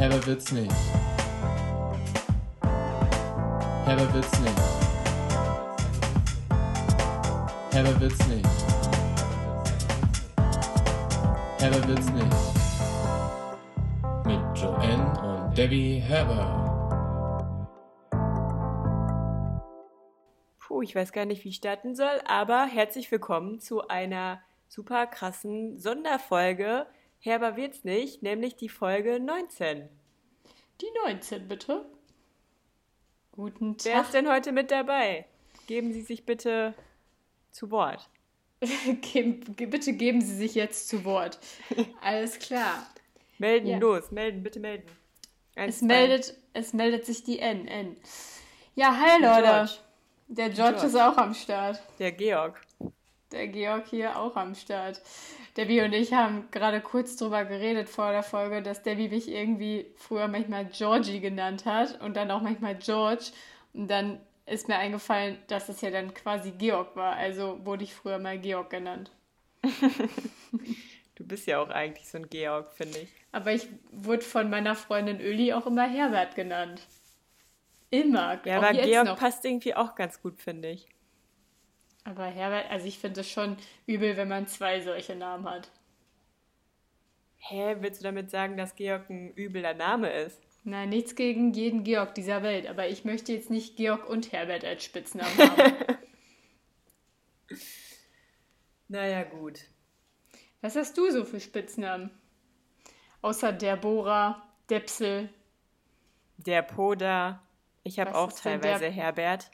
Herber wird's nicht. Herber wird's nicht. Herber wird's nicht. Herber wird's nicht. Mit Joanne und Debbie Herber. Puh, ich weiß gar nicht, wie ich starten soll, aber herzlich willkommen zu einer super krassen Sonderfolge. Herber wird's nicht, nämlich die Folge 19. Die 19, bitte. Guten Tag. Wer ist denn heute mit dabei? Geben Sie sich bitte zu Wort. Bitte geben Sie sich jetzt zu Wort. Alles klar. Melden, Ja. los, melden, bitte melden. Eins, Es meldet, es meldet sich die N. N. Ja, hi Der Leute. George. Der George, George. ist auch am Start. Der Georg. Der Georg hier auch am Start. Debbie und ich haben gerade kurz drüber geredet vor der Folge, dass Debbie mich irgendwie früher manchmal Georgie genannt hat und dann auch manchmal George. Und dann ist mir eingefallen, dass es ja dann quasi Georg war. Also wurde ich früher mal Georg genannt. Du bist ja auch eigentlich so ein Georg, finde ich. Aber ich wurde von meiner Freundin Öli auch immer Herbert genannt. Immer. Ja, aber Georg noch. passt irgendwie auch ganz gut, finde ich. Aber Herbert, also ich finde es schon übel, wenn man zwei solche Namen hat. Hä, willst du damit sagen, dass Georg ein übler Name ist? Nein, nichts gegen jeden Georg dieser Welt, aber ich möchte jetzt nicht Georg und Herbert als Spitznamen haben. Naja, gut. Was hast du so für Spitznamen? Außer Derbora, Depsel. Der Poda. Ich habe auch teilweise der- Herbert.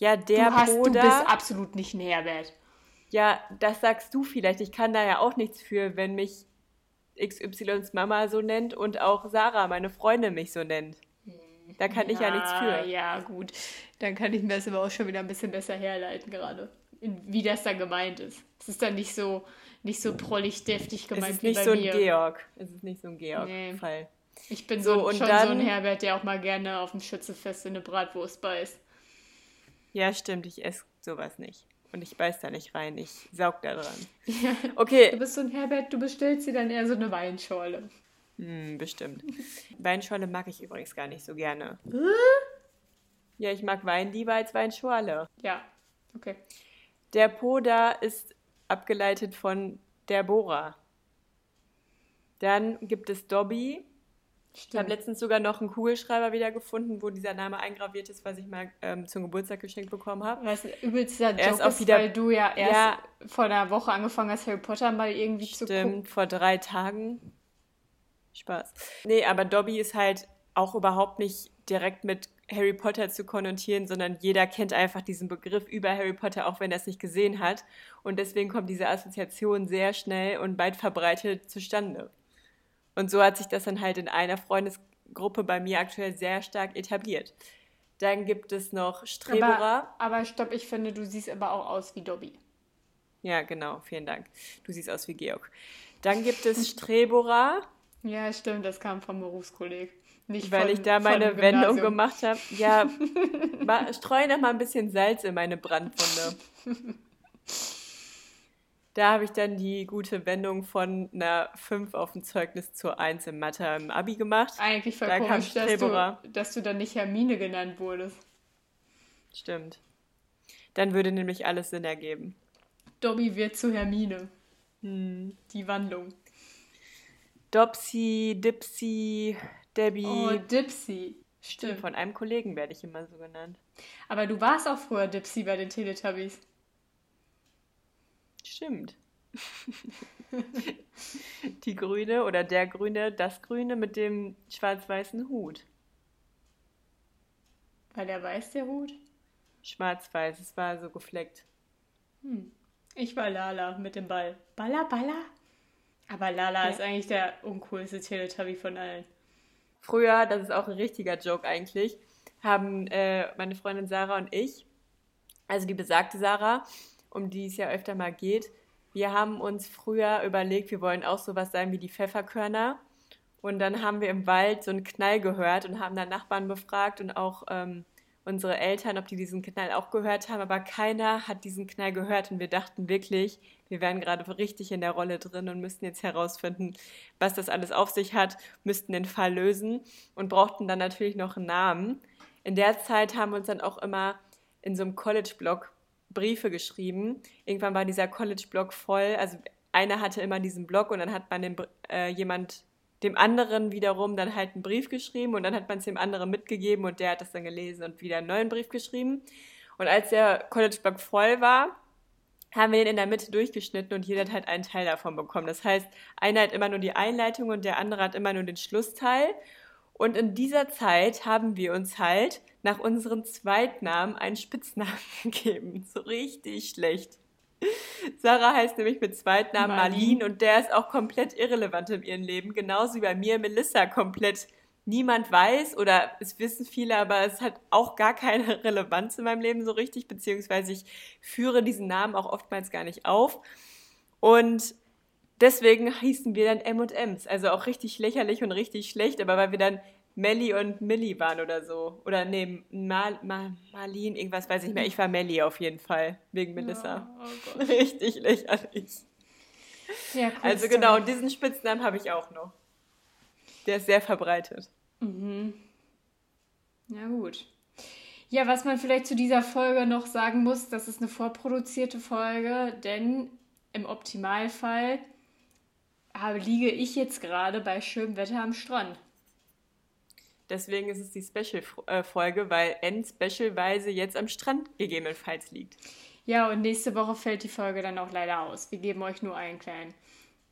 Ja, der du, hast, du Poda. bist absolut nicht ein Herbert. Ja, das sagst du vielleicht. Ich kann da ja auch nichts für, wenn mich XYs Mama so nennt und auch Sarah, meine Freundin, mich so nennt. Da kann ich ja nichts für. Ja, gut. Dann kann ich mir das aber auch schon wieder ein bisschen besser herleiten gerade. Wie das dann gemeint ist. Es ist dann nicht so, nicht so prollig deftig Es gemeint ist wie nicht so ein mir. Georg. Es ist nicht so ein Nee. Georg-Fall. Ich bin So, so, schon so dann- ein Herbert, der auch mal gerne auf dem Schützefest in eine Bratwurst beißt. Ja, stimmt, ich esse sowas nicht. Und ich beiß da nicht rein, ich saug da dran. Okay, Du bist so ein Herbert, du bestellst dir dann eher so eine Weinschorle. hm, bestimmt. Weinschorle mag ich übrigens gar nicht so gerne. Ja, ich mag Wein lieber als Weinschorle. Ja, okay. Der Poda ist abgeleitet von der Bora. Dann gibt es Dobby. Ich habe Stimmt. letztens sogar noch einen Kugelschreiber wiedergefunden, wo dieser Name eingraviert ist, was ich mal ähm, zum Geburtstag geschenkt bekommen habe. Was übelster Er ist Joke auch ist, wieder- weil du ja erst Ja. vor einer Woche angefangen hast, Harry Potter mal irgendwie zu gucken. Stimmt, vor drei Tagen. Spaß. Nee, aber Dobby ist halt auch überhaupt nicht direkt mit Harry Potter zu konnotieren, sondern jeder kennt einfach diesen Begriff über Harry Potter, auch wenn er es nicht gesehen hat. Und deswegen kommt diese Assoziation sehr schnell und weit verbreitet zustande. Und so hat sich das dann halt in einer Freundesgruppe bei mir aktuell sehr stark etabliert. Dann gibt es noch Strebora. Aber, aber stopp, ich finde, du siehst aber auch aus wie Dobby. Ja, genau, vielen Dank. Du siehst aus wie Georg. Dann gibt es Strebora. Ja, stimmt, das kam vom Berufskolleg. Nicht Weil von, ich da meine Wendung gemacht habe. Ja, ma- streu noch mal ein bisschen Salz in meine Brandwunde. Da habe ich dann die gute Wendung von einer 5 auf dem Zeugnis zur 1 im Mathe im Abi gemacht. Eigentlich voll Da komisch, dass du, dass du dann nicht Hermine genannt wurdest. Stimmt. Dann würde nämlich alles Sinn ergeben. Dobby wird zu Hermine. Hm. Die Wandlung. Dopsy, Dipsy, Debbie. Oh, Dipsy. Stimmt. Von einem Kollegen werde ich immer so genannt. Aber du warst auch früher Dipsy bei den Teletubbies. Stimmt. Die Grüne oder der Grüne, das Grüne mit dem schwarz-weißen Hut. Weil der weiß, der Hut. Schwarz-weiß, es war so gefleckt. Ich war Lala mit dem Ball. Balla, Balla? Aber Lala Ja. ist eigentlich der uncoolste Teletubby von allen. Früher, das ist auch ein richtiger Joke eigentlich, haben äh, meine Freundin Sarah und ich, also die besagte Sarah, um die es ja öfter mal geht, wir haben uns früher überlegt, wir wollen auch sowas sein wie die Pfefferkörner. Und dann haben wir im Wald so einen Knall gehört und haben dann Nachbarn befragt und auch ähm, unsere Eltern, ob die diesen Knall auch gehört haben, aber keiner hat diesen Knall gehört und wir dachten wirklich, wir wären gerade richtig in der Rolle drin und müssten jetzt herausfinden, was das alles auf sich hat, müssten den Fall lösen und brauchten dann natürlich noch einen Namen. In der Zeit haben wir uns dann auch immer in so einem College-Blog Briefe geschrieben. Irgendwann war dieser College-Blog voll, also einer hatte immer diesen Blog und dann hat man dem, äh, jemand dem anderen wiederum dann halt einen Brief geschrieben und dann hat man es dem anderen mitgegeben und der hat das dann gelesen und wieder einen neuen Brief geschrieben. Und als der College-Blog voll war, haben wir ihn in der Mitte durchgeschnitten und jeder hat halt einen Teil davon bekommen. Das heißt, einer hat immer nur die Einleitung und der andere hat immer nur den Schlussteil. Und in dieser Zeit haben wir uns halt nach unseren Zweitnamen einen Spitznamen gegeben. So richtig schlecht. Sarah heißt nämlich mit Zweitnamen Marlene und der ist auch komplett irrelevant in ihrem Leben. Genauso wie bei mir Melissa komplett niemand weiß oder es wissen viele, aber es hat auch gar keine Relevanz in meinem Leben so richtig, beziehungsweise ich führe diesen Namen auch oftmals gar nicht auf. Und deswegen hießen wir dann M&M's, also auch richtig lächerlich und richtig schlecht, aber weil wir dann Melli und Millie waren oder so. Oder nee, Mal, Mal, Marlene, irgendwas weiß ich nicht mehr. Ich war Melli auf jeden Fall, wegen Melissa. Ja, oh Richtig lächerlich. Ja, cool also genau, und diesen Spitznamen habe ich auch noch. Der ist sehr verbreitet. Mhm. Ja, gut. Ja, was man vielleicht zu dieser Folge noch sagen muss, das ist eine vorproduzierte Folge, denn im Optimalfall liege ich jetzt gerade bei schönem Wetter am Strand. Deswegen ist es die Special-Folge, weil N specialweise jetzt am Strand gegebenenfalls liegt. Ja, und nächste Woche fällt die Folge dann auch leider aus. Wir geben euch nur einen kleinen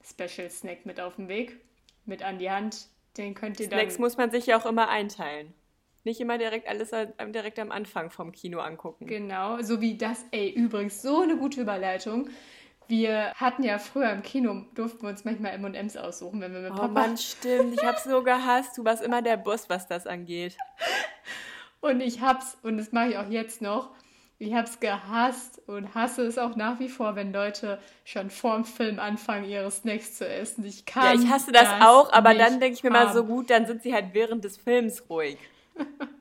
Special-Snack mit auf den Weg, mit an die Hand. Den könnt ihr Snacks dann. Snacks muss man sich ja auch immer einteilen. Nicht immer direkt alles direkt am Anfang vom Kino angucken. Genau, so wie das, ey, übrigens, so eine gute Überleitung. Wir hatten ja früher im Kino, durften wir uns manchmal M&M's aussuchen, wenn wir mit oh Papa... Oh Mann, stimmt. Ich hab's so gehasst. Du warst immer der Boss, was das angeht. Und ich hab's, und das mache ich auch jetzt noch, ich hab's gehasst und hasse es auch nach wie vor, wenn Leute schon vorm Film anfangen, ihre Snacks zu essen. Ich kann Ja, ich hasse das, das auch, aber dann denke ich mir mal so gut, dann sind sie halt während des Films ruhig.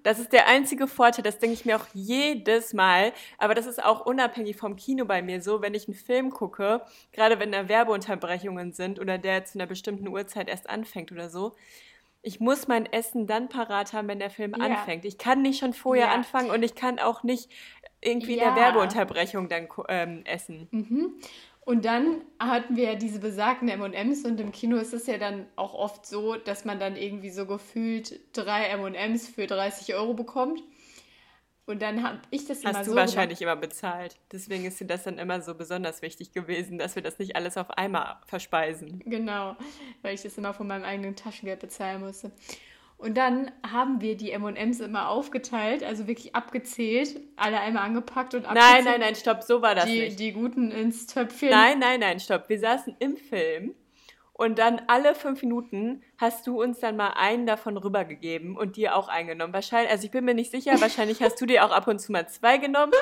Das ist der einzige Vorteil, das denke ich mir auch jedes Mal. Aber das ist auch unabhängig vom Kino bei mir so, wenn ich einen Film gucke, gerade wenn da Werbeunterbrechungen sind oder der zu einer bestimmten Uhrzeit erst anfängt oder so. Ich muss mein Essen dann parat haben, wenn der Film ja. anfängt. Ich kann nicht schon vorher ja. anfangen und ich kann auch nicht irgendwie ja. in der Werbeunterbrechung dann ähm, essen. Mhm. Und dann hatten wir ja diese besagten MMs und im Kino ist es ja dann auch oft so, dass man dann irgendwie so gefühlt drei MMs für 30 Euro bekommt. Und dann habe ich das immer Hast du wahrscheinlich gemacht. immer bezahlt. Deswegen ist dir das dann immer so besonders wichtig gewesen, dass wir das nicht alles auf einmal verspeisen. Genau, weil ich das immer von meinem eigenen Taschengeld bezahlen musste. Und dann haben wir die M&M's immer aufgeteilt, also wirklich abgezählt, alle einmal angepackt und abgezählt. Nein, nein, nein, stopp, so war das die, nicht. Die guten ins Töpfchen. Nein, nein, nein, stopp. Wir saßen im Film und dann alle fünf Minuten hast du uns dann mal einen davon rübergegeben und dir auch eingenommen. Wahrscheinlich, also ich bin mir nicht sicher, wahrscheinlich hast du dir auch ab und zu mal zwei genommen.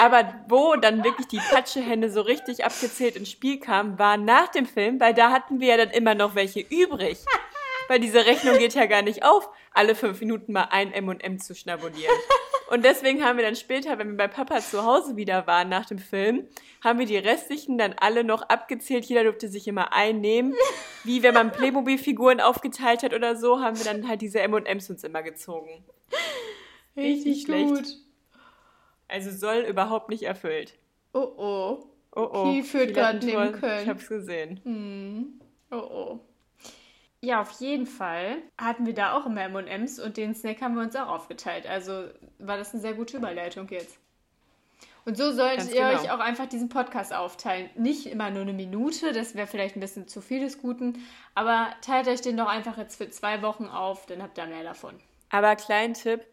Aber wo dann wirklich die Patschehände so richtig abgezählt ins Spiel kamen, war nach dem Film, weil da hatten wir ja dann immer noch welche übrig weil diese Rechnung geht ja gar nicht auf, alle fünf Minuten mal ein M&M zu schnabulieren. Und deswegen haben wir dann später, wenn wir bei Papa zu Hause wieder waren nach dem Film, haben wir die restlichen dann alle noch abgezählt. Jeder durfte sich immer einnehmen. Wie wenn man Playmobil-Figuren aufgeteilt hat oder so, haben wir dann halt diese M&Ms uns immer gezogen. Richtig, schlecht. Gut. Also soll überhaupt nicht erfüllt. Oh oh. Oh oh. Key führt gerade neben Köln. Ich hab's gesehen. Hm. Oh oh. Ja, auf jeden Fall hatten wir da auch immer M&M's und den Snack haben wir uns auch aufgeteilt. Also war das eine sehr gute Überleitung jetzt. Und so solltet ihr genau. euch auch einfach diesen Podcast aufteilen. Nicht immer nur eine Minute, das wäre vielleicht ein bisschen zu viel des Guten, aber teilt euch den doch einfach jetzt für zwei Wochen auf, dann habt ihr mehr davon. Aber kleinen Tipp,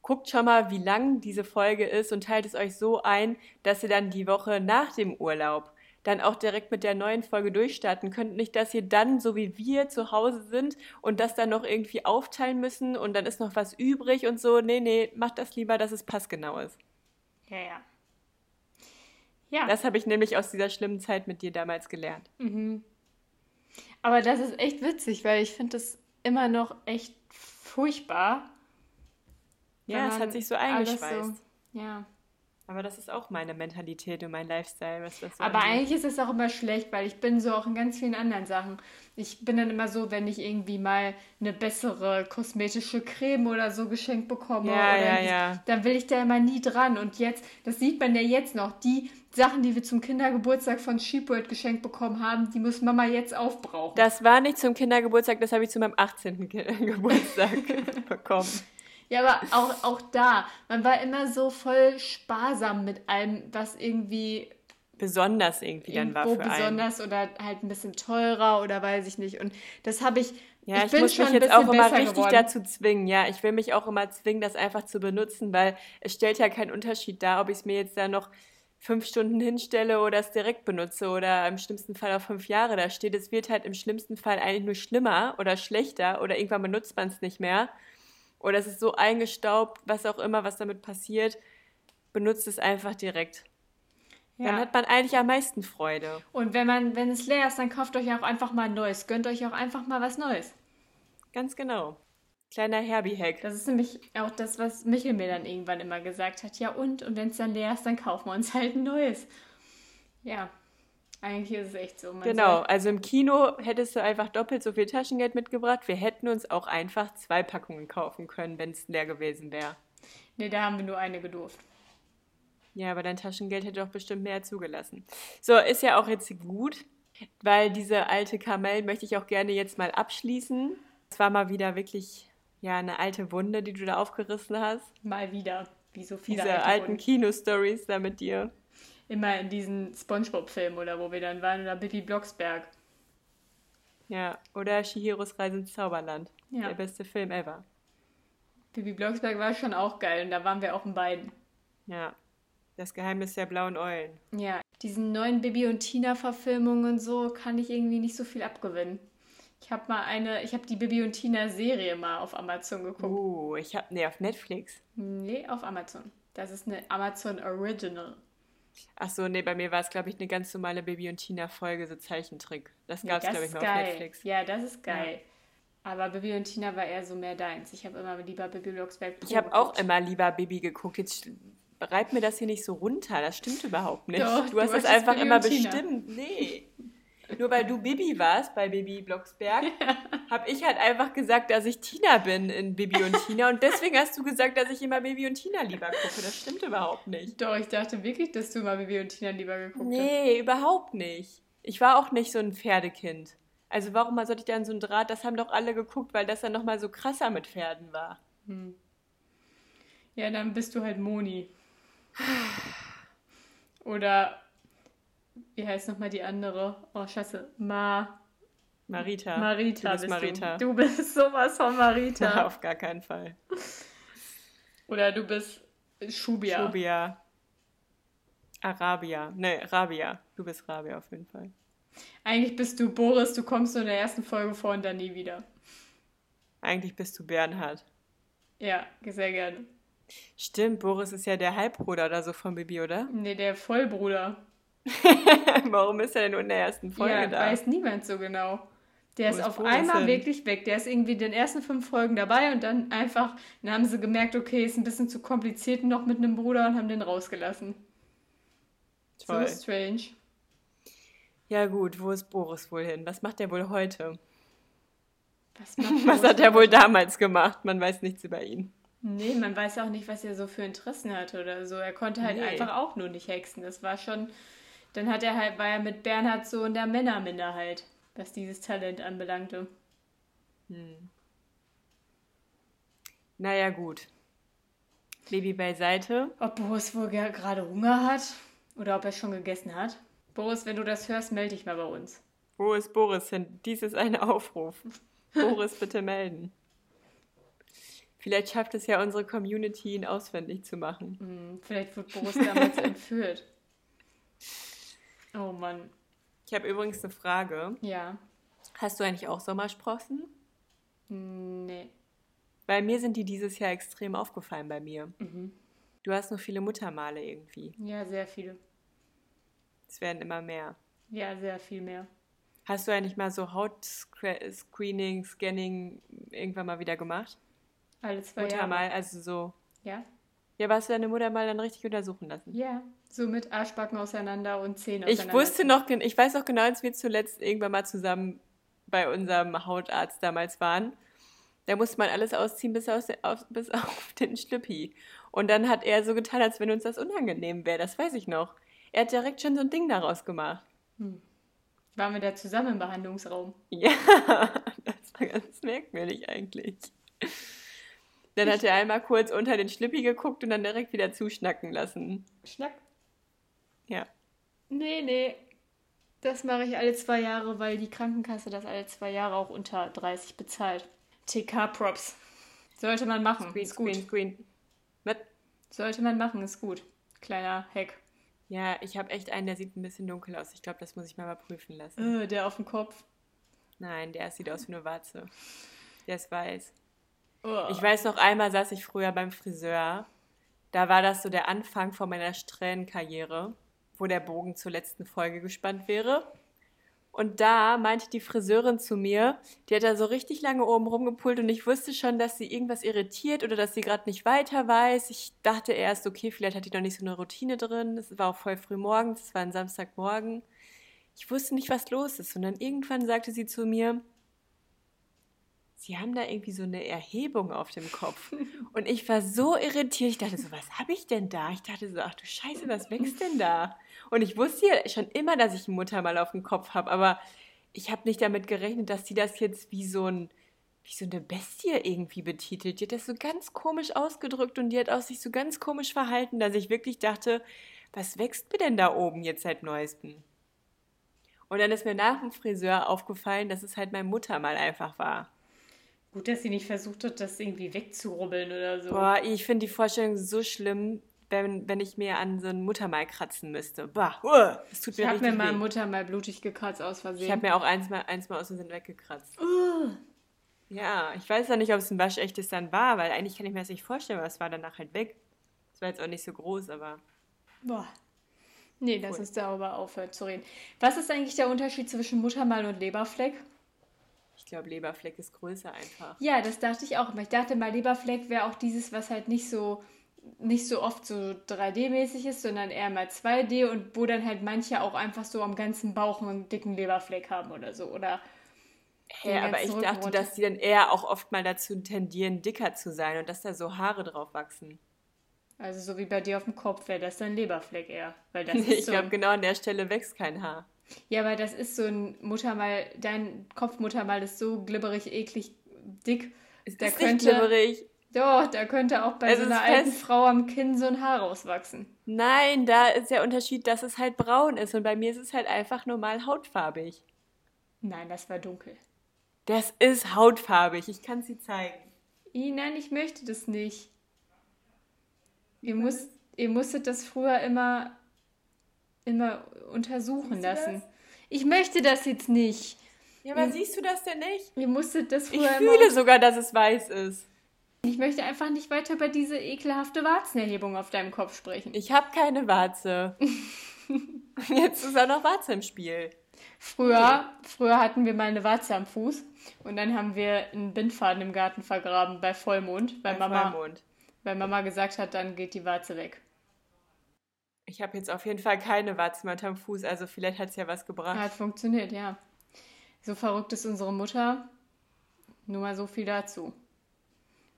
guckt schon mal, wie lang diese Folge ist und teilt es euch so ein, dass ihr dann die Woche nach dem Urlaub dann auch direkt mit der neuen Folge durchstarten könnt. Nicht, dass ihr dann, so wie wir, zu Hause sind und das dann noch irgendwie aufteilen müssen und dann ist noch was übrig und so. Nee, nee, macht das lieber, dass es passgenau ist. Ja, ja. Ja. Das habe ich nämlich aus dieser schlimmen Zeit mit dir damals gelernt. Mhm. Aber das ist echt witzig, weil ich finde das immer noch echt furchtbar, Ja, es hat sich so eingeschweißt. So, ja. Aber das ist auch meine Mentalität und mein Lifestyle, was das so Aber angeht. eigentlich ist es auch immer schlecht, weil ich bin so auch in ganz vielen anderen Sachen. Ich bin dann immer so, wenn ich irgendwie mal eine bessere kosmetische Creme oder so geschenkt bekomme, Ja, ja, ja. dann will ich da immer nie dran. Und jetzt, das sieht man ja jetzt noch, die Sachen, die wir zum Kindergeburtstag von Sheepworld geschenkt bekommen haben, die muss Mama jetzt aufbrauchen. Das war nicht zum Kindergeburtstag, das habe ich zu meinem 18. Ki- Geburtstag bekommen. Ja, aber auch, auch da, man war immer so voll sparsam mit allem, was irgendwie Besonders irgendwie dann war für einen. besonders oder halt ein bisschen teurer oder weiß ich nicht. Und das habe ich, Ja, ich, bin muss schon mich jetzt auch immer richtig geworden. dazu zwingen. Ja, ich will mich auch immer zwingen, das einfach zu benutzen, weil es stellt ja keinen Unterschied dar, ob ich es mir jetzt da noch fünf Stunden hinstelle oder es direkt benutze oder im schlimmsten Fall auch fünf Jahre da steht. Es wird halt im schlimmsten Fall eigentlich nur schlimmer oder schlechter oder irgendwann benutzt man es nicht mehr. Oder es ist so eingestaubt, was auch immer, was damit passiert. Benutzt es einfach direkt. Dann Ja. hat man eigentlich am meisten Freude. Und wenn man, wenn es leer ist, dann kauft euch auch einfach mal ein neues. Gönnt euch auch einfach mal was Neues. Ganz genau. Kleiner Herbie-Hack. Das ist nämlich auch das, was Michel mir dann irgendwann immer gesagt hat. Ja und? Und wenn es dann leer ist, dann kaufen wir uns halt ein neues. Ja, eigentlich ist es echt so. Genau, also im Kino hättest du einfach doppelt so viel Taschengeld mitgebracht. Wir hätten uns auch einfach zwei Packungen kaufen können, wenn es leer gewesen wäre. Nee, da haben wir nur eine gedurft. Ja, aber dein Taschengeld hätte doch bestimmt mehr zugelassen. So, ist ja auch jetzt gut, weil diese alte Kamel möchte ich auch gerne jetzt mal abschließen. Es war mal wieder wirklich ja eine alte Wunde, die du da aufgerissen hast. Mal wieder. Wie so viele Diese alte alten. Kino-Stories da mit dir. Immer in diesen Spongebob-Filmen oder wo wir dann waren oder Bibi Blocksberg. Ja, oder Shihiros Reise ins Zauberland. Ja. Der beste Film ever. Bibi Blocksberg war schon auch geil und da waren wir auch in beiden. Ja. Das Geheimnis der blauen Eulen. Ja, diesen neuen Bibi und Tina Verfilmungen und so kann ich irgendwie nicht so viel abgewinnen. Ich habe mal eine, ich habe die Bibi und Tina Serie mal auf Amazon geguckt. Uh, ich hab, nee, auf Netflix. Nee, auf Amazon. Das ist eine Amazon Original. Ach so, nee, bei mir war es, glaube ich, eine ganz normale Baby und Tina Folge, so Zeichentrick. Das Nee, gab es, das glaube ich, mal auf. Netflix. Ja, das ist geil. Aber Bibi und Tina war eher so mehr deins. Ich habe immer lieber Bibi Blocksberg. Ich habe auch immer lieber Baby geguckt. Jetzt reib mir das hier nicht so runter. Das stimmt überhaupt nicht. Doch, du du hast es wolltest einfach Bibi immer bestimmt. Nee. Nur weil du Bibi warst bei Baby Blocksberg, habe ich halt einfach gesagt, dass ich Tina bin in Bibi und Tina. Und deswegen hast du gesagt, dass ich immer Baby und Tina lieber gucke. Das stimmt überhaupt nicht. Doch, ich dachte wirklich, dass du mal Bibi und Tina lieber geguckt hast. Nee, überhaupt nicht. Ich war auch nicht so ein Pferdekind. Also warum mal sollte ich dann so ein Draht? Das haben doch alle geguckt, weil das dann nochmal so krasser mit Pferden war. Ja, dann bist du halt Moni. Oder wie heißt nochmal die andere? Oh, Scheiße. Ma. Marita. Marita Du bist Marita. du. Du bist sowas von Marita. Auf gar keinen Fall. Oder du bist Schubia. Shubia. Arabia. Nee, Rabia. Du bist Rabia auf jeden Fall. Eigentlich bist du Boris, du kommst nur in der ersten Folge vor und dann nie wieder. Eigentlich bist du Bernhard. Ja, sehr gerne. Stimmt, Boris ist ja der Halbbruder oder so von Bibi, oder? Nee, der Vollbruder. Warum ist er denn nur in der ersten Folge ja, da? weiß niemand so genau. Der ist ist auf einmal hin? wirklich weg. Der ist irgendwie in den ersten fünf Folgen dabei und dann einfach, dann haben sie gemerkt, okay, ist ein bisschen zu kompliziert noch mit einem Bruder und haben den rausgelassen. Toll. So strange. Ja gut, wo ist Boris wohl hin? Was macht er wohl heute? Was, macht Was hat er wohl damals gemacht? Man weiß nichts über ihn. Nee, man weiß auch nicht, was er so für Interessen hatte oder so. Er konnte halt Nee. einfach auch nur nicht hexen. Das war schon. Dann hat er halt, war er mit Bernhard so in der Männerminderheit, was dieses Talent anbelangte. Naja, gut. Baby beiseite. Ob Boris wohl ge- gerade Hunger hat oder ob er schon gegessen hat. Boris, wenn du das hörst, melde dich mal bei uns. Wo ist Boris hin? Dies ist ein Aufruf. Boris, bitte melden. Vielleicht schafft es ja unsere Community, ihn auswendig zu machen. Hm, vielleicht wird Boris damals entführt. Oh Mann. Ich habe übrigens eine Frage. Ja. Hast du eigentlich auch Sommersprossen? Nee. Bei mir sind die dieses Jahr extrem aufgefallen bei mir. Du hast nur viele Muttermale irgendwie. Ja, sehr viele. Es werden immer mehr. Ja, sehr viel mehr. Hast du eigentlich mal so Hautscreening, Scanning irgendwann mal wieder gemacht? Alle zwei Jahre. Muttermal, also so. Ja? Ja, aber hast du deine Mutter mal dann richtig untersuchen lassen? Ja. So mit Arschbacken auseinander und Zähne Ich auseinander. wusste noch, ich weiß noch genau, als wir zuletzt irgendwann mal zusammen bei unserem Hautarzt damals waren. Da musste man alles ausziehen bis, aus, auf, bis auf den Schlüppi. Und dann hat er so getan, als wenn uns das unangenehm wäre. Das weiß ich noch. Er hat direkt schon so ein Ding daraus gemacht. Waren wir da zusammen im Behandlungsraum? Ja, das war ganz merkwürdig eigentlich. Dann hat er einmal kurz unter den Schlüppi geguckt und dann direkt wieder zuschnacken lassen. Schnack. Ja. Nee, nee. Das mache ich alle zwei Jahre, weil die Krankenkasse das alle zwei Jahre auch unter 30 bezahlt. TK-Props. Sollte man machen. Screen, ist gut. screen, screen. Was? Sollte man machen, ist gut. Kleiner Hack. Ja, ich habe echt einen, der sieht ein bisschen dunkel aus. Ich glaube, das muss ich mal überprüfen lassen. Äh, der auf dem Kopf. Nein, der sieht aus wie eine Warze. Der ist weiß. Ich weiß noch einmal saß ich früher beim Friseur. Da war das so der Anfang von meiner Strähnenkarriere, wo der Bogen zur letzten Folge gespannt wäre. Und da meinte die Friseurin zu mir, die hat da so richtig lange oben rumgepult und ich wusste schon, dass sie irgendwas irritiert oder dass sie gerade nicht weiter weiß. Ich dachte erst, okay, vielleicht hat die noch nicht so eine Routine drin. Es war auch voll früh morgens, es war ein Samstagmorgen. Ich wusste nicht, was los ist. Und dann irgendwann sagte sie zu mir, Sie haben da irgendwie so eine Erhebung auf dem Kopf. Und ich war so irritiert. Ich dachte so, was habe ich denn da? Ich dachte so, ach du Scheiße, was wächst denn da? Und ich wusste ja schon immer, dass ich Mutter mal auf dem Kopf habe, aber ich habe nicht damit gerechnet, dass die das jetzt wie so ein wie so eine Bestie irgendwie betitelt. Die hat das so ganz komisch ausgedrückt und die hat auch sich so ganz komisch verhalten, dass ich wirklich dachte, was wächst mir denn da oben jetzt seit neuestem? Und dann ist mir nach dem Friseur aufgefallen, dass es halt meine Mutter mal einfach war. Gut, dass sie nicht versucht hat, das irgendwie wegzurubbeln oder so. Boah, ich finde die Vorstellung so schlimm, wenn, wenn ich mir an so ein Muttermal kratzen müsste. Boah, uah, das tut ich mir habe richtig mir meine weh. Mutter mal blutig gekratzt aus Versehen. Ich habe mir auch eins mal, eins mal aus Versehen weggekratzt. Ja, ich weiß ja nicht, ob es ein waschechtes dann war, weil eigentlich kann ich mir das nicht vorstellen, aber es war danach halt weg. Es war jetzt auch nicht so groß, aber Boah. Nee, lass Cool. uns darüber aufhören zu reden. Was ist eigentlich der Unterschied zwischen Muttermal und Leberfleck? Ich glaube, Leberfleck ist größer einfach. Ja, das dachte ich auch immer. Ich dachte mal, Leberfleck wäre auch dieses, was halt nicht so nicht so oft so 3D-mäßig ist, sondern eher mal 2D und wo dann halt manche auch einfach so am ganzen Bauch einen dicken Leberfleck haben oder so. Oder Ja, aber ich dachte, runter. dass die dann eher auch oft mal dazu tendieren, dicker zu sein und dass da so Haare drauf wachsen. Also so wie bei dir auf dem Kopf wäre das dann Leberfleck eher. Weil das Ich so glaube, genau an der Stelle wächst kein Haar. Ja, aber das ist so ein Muttermal, dein Kopfmuttermal ist so glibberig, eklig, dick. Es Da ist nicht könnte- glibberig. Doch, da könnte auch bei Es so einer alten. Frau am Kinn so ein Haar rauswachsen. Nein, da ist der Unterschied, dass es halt braun ist und bei mir ist es halt einfach normal hautfarbig. Nein, das war dunkel. Das ist hautfarbig, ich kann sie zeigen. Ih, nein, ich möchte das nicht. Ihr, müsst, ihr musstet das früher immer, immer untersuchen lassen. Ich möchte das jetzt nicht. Ja, aber Mhm. siehst du das denn nicht? Ihr musstet das Ich früher fühle sogar, dass es weiß ist. Ich möchte einfach nicht weiter über diese ekelhafte Warzenerhebung auf deinem Kopf sprechen. Ich habe keine Warze. Jetzt ist auch noch Warze im Spiel. Früher, früher hatten wir mal eine Warze am Fuß und dann haben wir einen Bindfaden im Garten vergraben bei Vollmond, weil, Bei Mama, Vollmond. weil Mama gesagt hat, dann geht die Warze weg. Ich habe jetzt auf jeden Fall keine Warze mehr unterm Fuß, also vielleicht hat es ja was gebracht. Hat funktioniert, ja. So verrückt ist unsere Mutter. Nur mal so viel dazu.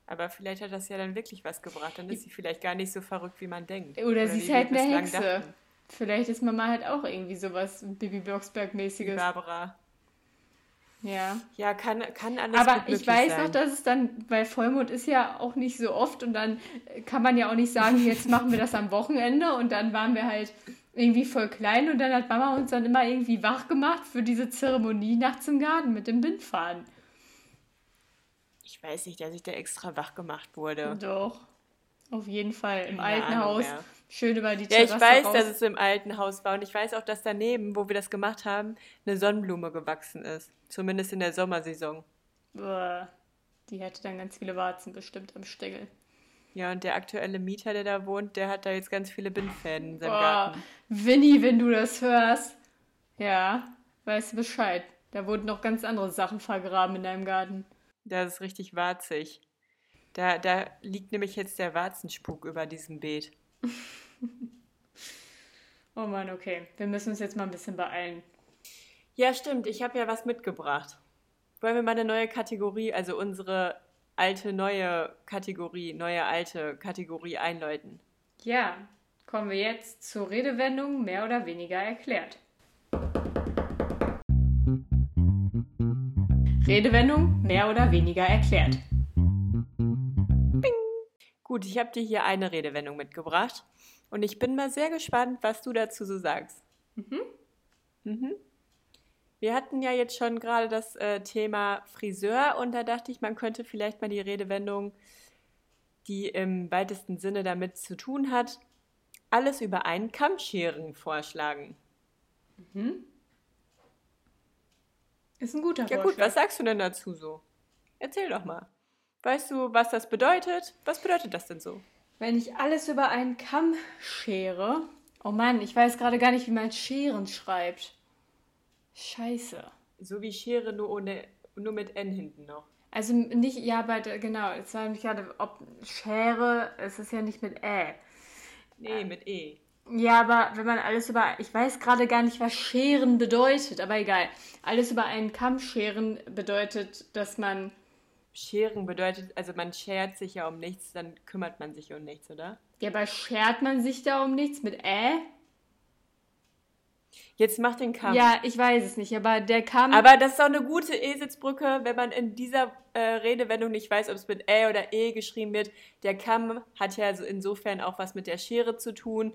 Aber vielleicht hat das ja dann wirklich was gebracht. Dann ist sie vielleicht gar nicht so verrückt, wie man denkt. Oder, sie wie ist halt eine Hexe. dachten. Vielleicht ist Mama halt auch irgendwie sowas Bibi Blocksberg-mäßiges. Barbara. Ja. Ja, kann, kann alles Aber ich weiß sein. noch, dass es dann, weil Vollmond ist ja auch nicht so oft und dann kann man ja auch nicht sagen, jetzt machen wir das am Wochenende und dann waren wir halt irgendwie voll klein und dann hat Mama uns dann immer irgendwie wach gemacht für diese Zeremonie nachts im Garten mit dem Bindfaden. Ich weiß nicht, dass ich da extra wach gemacht wurde. Doch. Auf jeden Fall. Im Keine alten Ahnung Haus. mehr. Schön über die Ja, Terrasse ich weiß, raus. dass es im alten Haus war und ich weiß auch, dass daneben, wo wir das gemacht haben, eine Sonnenblume gewachsen ist. Zumindest in der Sommersaison. Boah, die hätte dann ganz viele Warzen bestimmt am Stängel. Ja, und der aktuelle Mieter, der da wohnt, der hat da jetzt ganz viele Bindfäden in seinem Boah, Garten. Winnie, wenn du das hörst. Ja, weißt du Bescheid. Da wurden noch ganz andere Sachen vergraben in deinem Garten. Das ist richtig warzig. Da, da liegt nämlich jetzt der Warzenspuk über diesem Beet. Oh Mann, okay. Wir müssen uns jetzt mal ein bisschen beeilen. Ja, stimmt. Ich habe ja was mitgebracht. Wollen wir mal eine neue Kategorie, also unsere alte neue Kategorie, neue alte Kategorie einläuten? Ja, kommen wir jetzt zur Redewendung mehr oder weniger erklärt. Redewendung mehr oder weniger erklärt. Gut, ich habe dir hier eine Redewendung mitgebracht und ich bin mal sehr gespannt, was du dazu so sagst. Mhm. Mhm. Wir hatten ja jetzt schon gerade das äh, Thema Friseur und da dachte ich, man könnte vielleicht mal die Redewendung, die im weitesten Sinne damit zu tun hat, alles über einen Kamm scheren vorschlagen. Mhm. Ist ein guter Ja Vorschlag. gut, was sagst du denn dazu so? Erzähl doch mal. Weißt du, was das bedeutet? Was bedeutet das denn so? Wenn ich alles über einen Kamm schere. Oh Mann, ich weiß gerade gar nicht, wie man Scheren schreibt. Scheiße. So wie Schere, nur, ohne, nur mit N hinten noch. Also nicht, ja, aber da- genau, jetzt war nämlich gerade, ob Schere, es ist ja nicht mit Ä. Nee, mit E. Ja, aber wenn man alles über, ich weiß gerade gar nicht, was Scheren bedeutet, aber egal. Alles über einen Kamm scheren bedeutet, dass man, Scheren bedeutet, also man schert sich ja um nichts, dann kümmert man sich um nichts, oder? ja, aber schert man sich da um nichts mit Ä? Jetzt mach den Kamm. Ja, ich weiß es nicht, aber der Kamm, Aber das ist auch eine gute Eselsbrücke, wenn man in dieser äh, Redewendung nicht weiß, ob es mit Ä oder E geschrieben wird. Der Kamm hat ja so insofern auch was mit der Schere zu tun,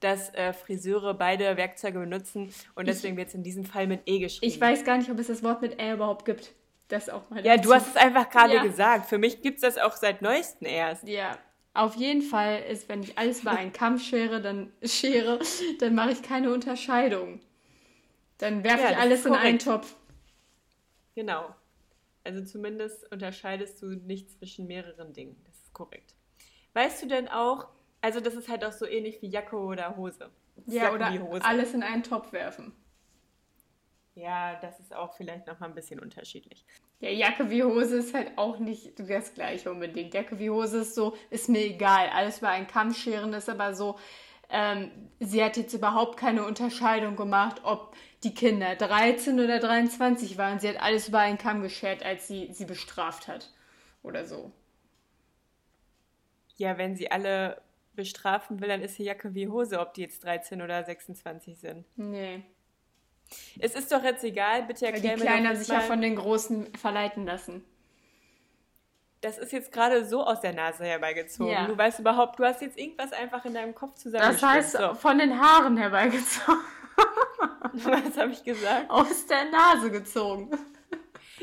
dass äh, Friseure beide Werkzeuge benutzen und deswegen wird es in diesem Fall mit E geschrieben. ich weiß gar nicht, ob es das Wort mit Ä überhaupt gibt. Das auch mal Ja, dazu. du hast es einfach gerade Ja. gesagt. Für mich gibt es das auch seit neuestem erst. Ja, auf jeden Fall ist, wenn ich alles über einen Kamm schere, dann schere, dann mache ich keine Unterscheidung. Dann werfe Ja, ich alles in einen. Topf. Genau. Also zumindest unterscheidest du nicht zwischen mehreren Dingen. Das ist korrekt. Weißt du denn auch, also das ist halt auch so ähnlich wie Jacke oder Hose. Ja, Jacke oder Hose. alles in einen Topf werfen. Ja, das ist auch vielleicht nochmal ein bisschen unterschiedlich. Ja, Jacke wie Hose ist halt auch nicht das gleiche unbedingt. Jacke wie Hose ist so, ist mir egal. Alles über einen Kamm scheren ist aber so, ähm, sie hat jetzt überhaupt keine Unterscheidung gemacht, ob die Kinder 13 oder 23 waren. Sie hat alles über einen Kamm geschert, als sie sie bestraft hat. Oder so. Ja, wenn sie alle bestrafen will, dann ist die Jacke wie Hose, ob die jetzt 13 oder 26 sind. Nee. Es ist doch jetzt egal, bitte Weil die erklär mir Kleinen doch sich ja von den Großen verleiten lassen. das ist jetzt gerade so aus der Nase herbeigezogen. Ja. Du weißt überhaupt, du hast jetzt irgendwas einfach in deinem Kopf Das zusammengeschrieben. heißt, so, von den Haaren herbeigezogen. was habe ich gesagt? Aus der Nase gezogen.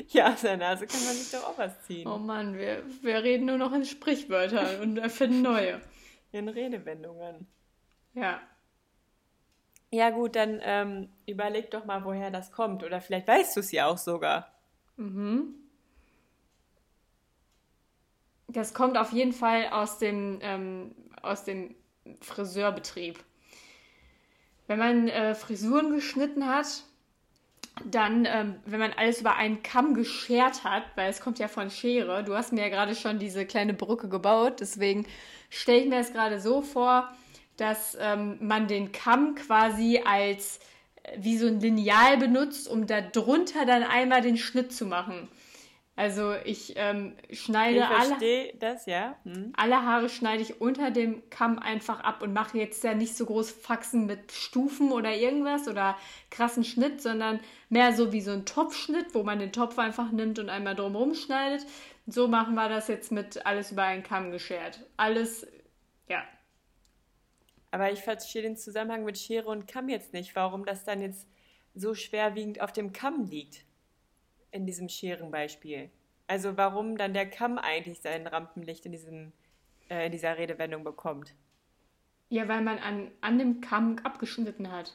Ja, aus der Nase kann man sich doch auch was ziehen. Oh Mann, wir, wir reden nur noch in Sprichwörtern und erfinden neue. In Redewendungen. Ja. Ja gut, dann ähm, überleg doch mal, woher das kommt. Oder vielleicht weißt du es ja auch sogar. Mhm. Das kommt auf jeden Fall aus dem, ähm, aus dem Friseurbetrieb. Wenn man äh, Frisuren geschnitten hat, dann, ähm, wenn man alles über einen Kamm geschert hat, weil es kommt ja von Schere, du hast mir ja gerade schon diese kleine Brücke gebaut, deswegen stelle ich mir es gerade so vor, dass ähm, man den Kamm quasi als äh, wie so ein Lineal benutzt, um da drunter dann einmal den Schnitt zu machen. Also ich ähm, schneide Ich alle, das, ja. Hm. alle Haare schneide ich unter dem Kamm einfach ab und mache jetzt ja nicht so groß Faxen mit Stufen oder irgendwas oder krassen Schnitt, sondern mehr so wie so ein Topfschnitt, wo man den Topf einfach nimmt und einmal drumherum schneidet. So machen wir das jetzt mit alles über einen Kamm geschert. Alles. Aber ich verstehe den Zusammenhang mit Schere und Kamm jetzt nicht, warum das dann jetzt so schwerwiegend auf dem Kamm liegt. In diesem Scherenbeispiel. Also warum dann der Kamm eigentlich sein Rampenlicht in, diesem, äh, in dieser Redewendung bekommt. Ja, weil man an, an dem Kamm abgeschnitten hat.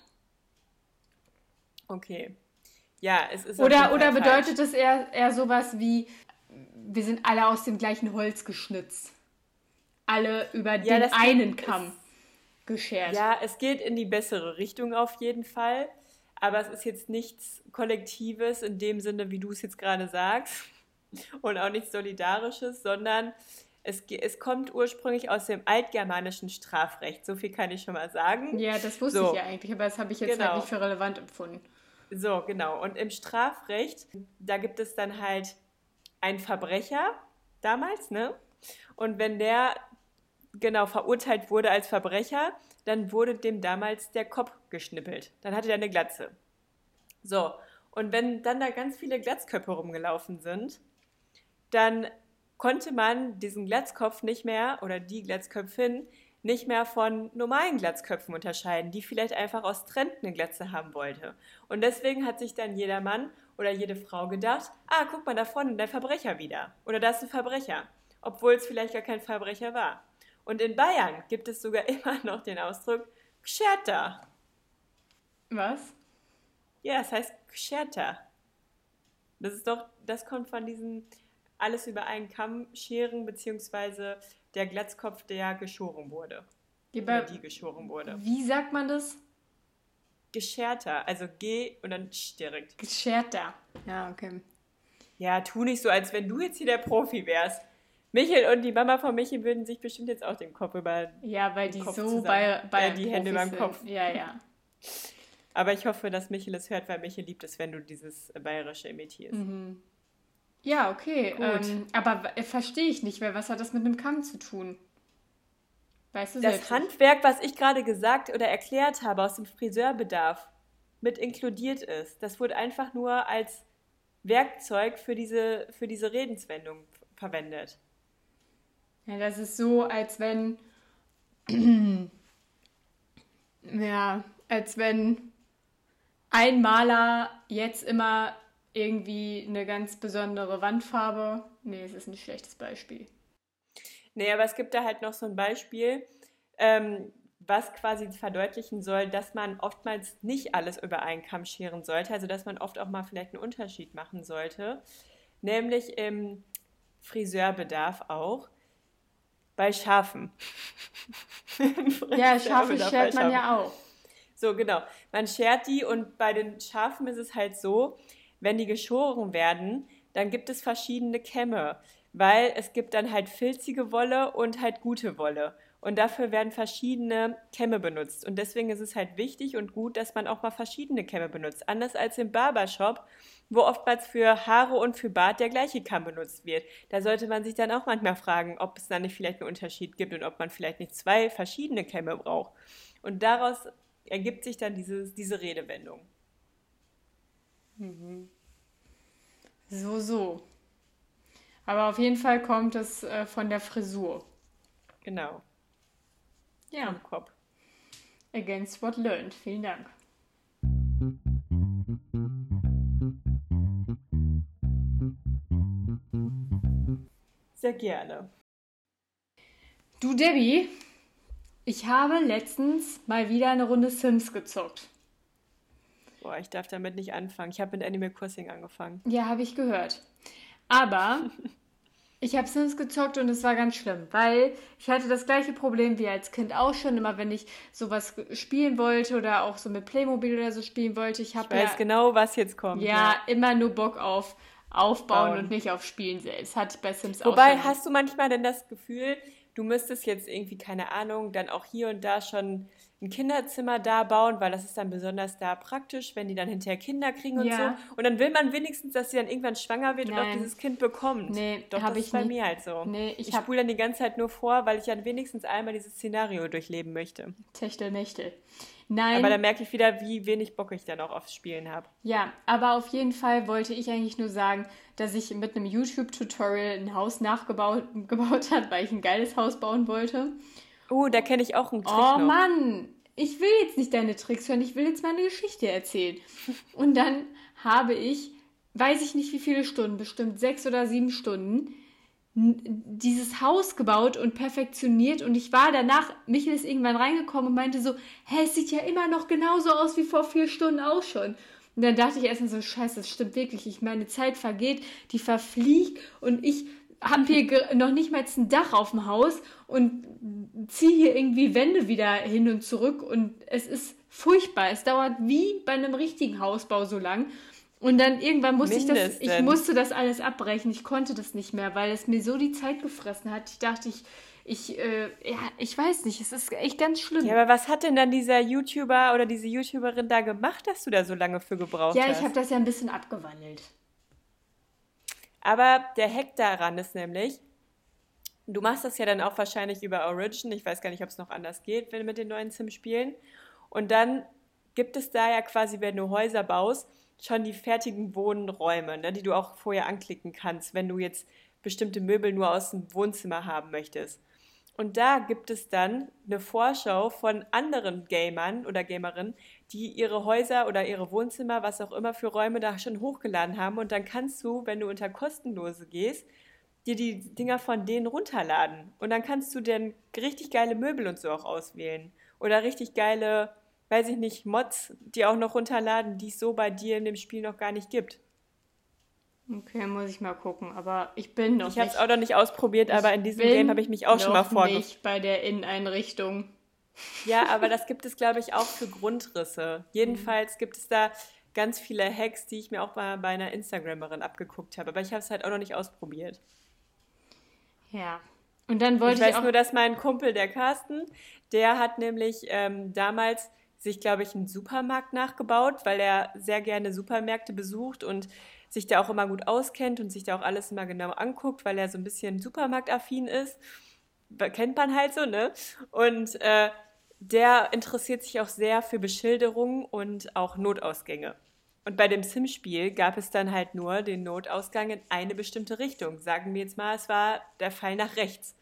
Okay. Ja, es ist. Oder, oder Fall falsch. bedeutet es eher, eher sowas wie, wir sind alle aus dem gleichen Holz geschnitzt. Alle über Ja, den einen Kamm geschert. Ja, es geht in die bessere Richtung auf jeden Fall. Aber es ist jetzt nichts Kollektives in dem Sinne, wie du es jetzt gerade sagst. Und auch nichts Solidarisches, sondern Es, es kommt ursprünglich aus dem altgermanischen Strafrecht. So viel kann ich schon mal sagen. Ja, das wusste So. ich ja eigentlich, aber das habe ich jetzt Genau. halt nicht für relevant empfunden. So, genau. Und im Strafrecht, da gibt es dann halt einen Verbrecher damals, ne? Und wenn der genau verurteilt wurde als Verbrecher, dann wurde dem damals der Kopf geschnippelt. Dann hatte er eine Glatze. So, und wenn dann da ganz viele Glatzköpfe rumgelaufen sind, dann konnte man diesen Glatzkopf nicht mehr oder die Glatzköpfin nicht mehr von normalen Glatzköpfen unterscheiden, die vielleicht einfach aus Trend eine Glatze haben wollte. Und deswegen hat sich dann jeder Mann oder jede Frau gedacht, ah, guck mal da vorne, der Verbrecher wieder. Oder da ist ein Verbrecher, obwohl es vielleicht gar kein Verbrecher war. Und in Bayern gibt es sogar immer noch den Ausdruck Gscherter. Was? Ja, es heißt Gscherter. Das ist doch, das kommt von diesem alles über einen Kamm scheren, beziehungsweise der Glatzkopf, der geschoren wurde. Oder aber die geschoren wurde. wie sagt man das? Gescherter, also G und dann Sch direkt. Gescherter. Ja, okay. Ja, tu nicht so, als wenn du jetzt hier der Profi wärst. Michel und die Mama von Michel würden sich bestimmt jetzt auch den Kopf über. Ja, weil die Kopf so zusammen. bei, bei Äh, die Hände Profis beim Kopf. Ja, ja. Aber ich hoffe, dass Michel es hört, weil Michel liebt es, wenn du dieses Bayerische imitierst. Mhm. Ja, okay. Gut. Ähm, aber äh, verstehe ich nicht, weil was hat das mit einem Kamm zu tun? Weißt du Das Handwerk, was ich gerade gesagt oder erklärt habe, aus dem Friseurbedarf mit inkludiert ist, das wurde einfach nur als Werkzeug für diese, für diese Redenswendung verwendet. Ja, das ist so, als wenn. ja, als wenn ein Maler jetzt immer irgendwie eine ganz besondere Wandfarbe. Nee, es ist ein schlechtes Beispiel. Nee, aber es gibt da halt noch so ein Beispiel, ähm, was quasi verdeutlichen soll, dass man oftmals nicht alles über einen Kamm scheren sollte, also dass man oft auch mal vielleicht einen Unterschied machen sollte, nämlich im Friseurbedarf auch. Bei Schafen. Ja, Schafe schert man ja auch. So, genau. Man schert die und bei den Schafen ist es halt so, wenn die geschoren werden, dann gibt es verschiedene Kämme, weil es gibt dann halt filzige Wolle und halt gute Wolle. Und dafür werden verschiedene Kämme benutzt. Und deswegen ist es halt wichtig und gut, dass man auch mal verschiedene Kämme benutzt. Anders als im Barbershop, wo oftmals für Haare und für Bart der gleiche Kamm benutzt wird. Da sollte man sich dann auch manchmal fragen, ob es da nicht vielleicht einen Unterschied gibt und ob man vielleicht nicht zwei verschiedene Kämme braucht. Und daraus ergibt sich dann dieses, diese Redewendung. So, so. Aber auf jeden Fall kommt es äh, von der Frisur. Genau. Ja, Am Kopf. against what learned. Vielen Dank. Sehr gerne. Du, Debbie, ich habe letztens mal wieder eine Runde Sims gezockt. Boah, ich darf damit nicht anfangen. Ich habe mit Animal Crossing angefangen. Ja, habe ich gehört. Aber ich habe Sims gezockt und es war ganz schlimm, weil ich hatte das gleiche Problem wie als Kind auch schon. Immer wenn ich sowas spielen wollte oder auch so mit Playmobil oder so spielen wollte, ich Ich habe weiß ja, genau, was jetzt kommt. ja immer nur Bock auf Aufbauen Bauen. und nicht auf Spielen selbst. Hatte ich bei Sims auch Wobei, hast du manchmal denn das Gefühl, du müsstest jetzt irgendwie, keine Ahnung, dann auch hier und da schon ein Kinderzimmer da bauen, weil das ist dann besonders da praktisch, wenn die dann hinterher Kinder kriegen und Ja. so. Und dann will man wenigstens, dass sie dann irgendwann schwanger wird und auch Nein. dieses Kind bekommt. Nee, Doch, das ich ist bei nie. mir halt so. Nee, ich ich spule dann die ganze Zeit nur vor, weil ich dann wenigstens einmal dieses Szenario durchleben möchte. Techtelmechtel. Nein. Aber da merke ich wieder, wie wenig Bock ich dann auch aufs Spielen habe. Ja, aber auf jeden Fall wollte ich eigentlich nur sagen, dass ich mit einem YouTube-Tutorial ein Haus nachgebaut gebaut hat, weil ich ein geiles Haus bauen wollte. Oh, da kenne ich auch einen Trick Oh noch. Mann, ich will jetzt nicht deine Tricks hören, ich will jetzt meine Geschichte erzählen. Und dann habe ich, weiß ich nicht wie viele Stunden, bestimmt sechs oder sieben Stunden, dieses Haus gebaut und perfektioniert und ich war danach, Michael ist irgendwann reingekommen und meinte so, hä, es sieht ja immer noch genauso aus wie vor vier Stunden auch schon. Und dann dachte ich erstmal so, scheiße, das stimmt wirklich. Ich meine Zeit vergeht, die verfliegt und ich habe hier noch nicht mal ein Dach auf dem Haus und ziehe hier irgendwie Wände wieder hin und zurück und es ist furchtbar. Es dauert wie bei einem richtigen Hausbau so lang. Und dann irgendwann musste ich das, ich Mindestens. musste das alles abbrechen. Ich konnte das nicht mehr, weil es mir so die Zeit gefressen hat. Ich dachte, ich, ich, äh, ja, ich weiß nicht, es ist echt ganz schlimm. Ja, aber was hat denn dann dieser YouTuber oder diese YouTuberin da gemacht, dass du da so lange für gebraucht Ja, hast? ich habe das ja ein bisschen abgewandelt. Aber der Hack daran ist nämlich, du machst das ja dann auch wahrscheinlich über Origin. Ich weiß gar nicht, ob es noch anders geht, wenn mit den neuen Sim-Spielen. Und dann gibt es da ja quasi, wenn du Häuser baust, schon die fertigen Wohnräume, ne, die du auch vorher anklicken kannst, wenn du jetzt bestimmte Möbel nur aus dem Wohnzimmer haben möchtest. Und da gibt es dann eine Vorschau von anderen Gamern oder Gamerinnen, die ihre Häuser oder ihre Wohnzimmer, was auch immer für Räume da schon hochgeladen haben. Und dann kannst du, wenn du unter kostenlose gehst, dir die Dinger von denen runterladen. Und dann kannst du dann richtig geile Möbel und so auch auswählen. Oder richtig geile, weiß ich nicht, Mods, die auch noch runterladen, die es so bei dir in dem Spiel noch gar nicht gibt. Okay, muss ich mal gucken. Aber ich bin noch Ich habe es auch noch nicht ausprobiert, aber in diesem bin Game habe ich mich auch schon mal noch vorgestellt. nicht bei der Inneneinrichtung. Ja, aber das gibt es, glaube ich, auch für Grundrisse. Jedenfalls gibt es da ganz viele Hacks, die ich mir auch mal bei einer Instagramerin abgeguckt habe. Aber ich habe es halt auch noch nicht ausprobiert. Ja. Und dann wollte Ich ich, weiß nur, dass mein Kumpel, der Carsten, der hat nämlich ähm, damals sich, glaube ich, einen Supermarkt nachgebaut, weil er sehr gerne Supermärkte besucht und sich da auch immer gut auskennt und sich da auch alles immer genau anguckt, weil er so ein bisschen supermarktaffin ist. Kennt man halt so, ne? Und äh, der interessiert sich auch sehr für Beschilderung und auch Notausgänge. Und bei dem Sim-Spiel gab es dann halt nur den Notausgang in eine bestimmte Richtung. Sagen wir jetzt mal, es war der Fall nach rechts.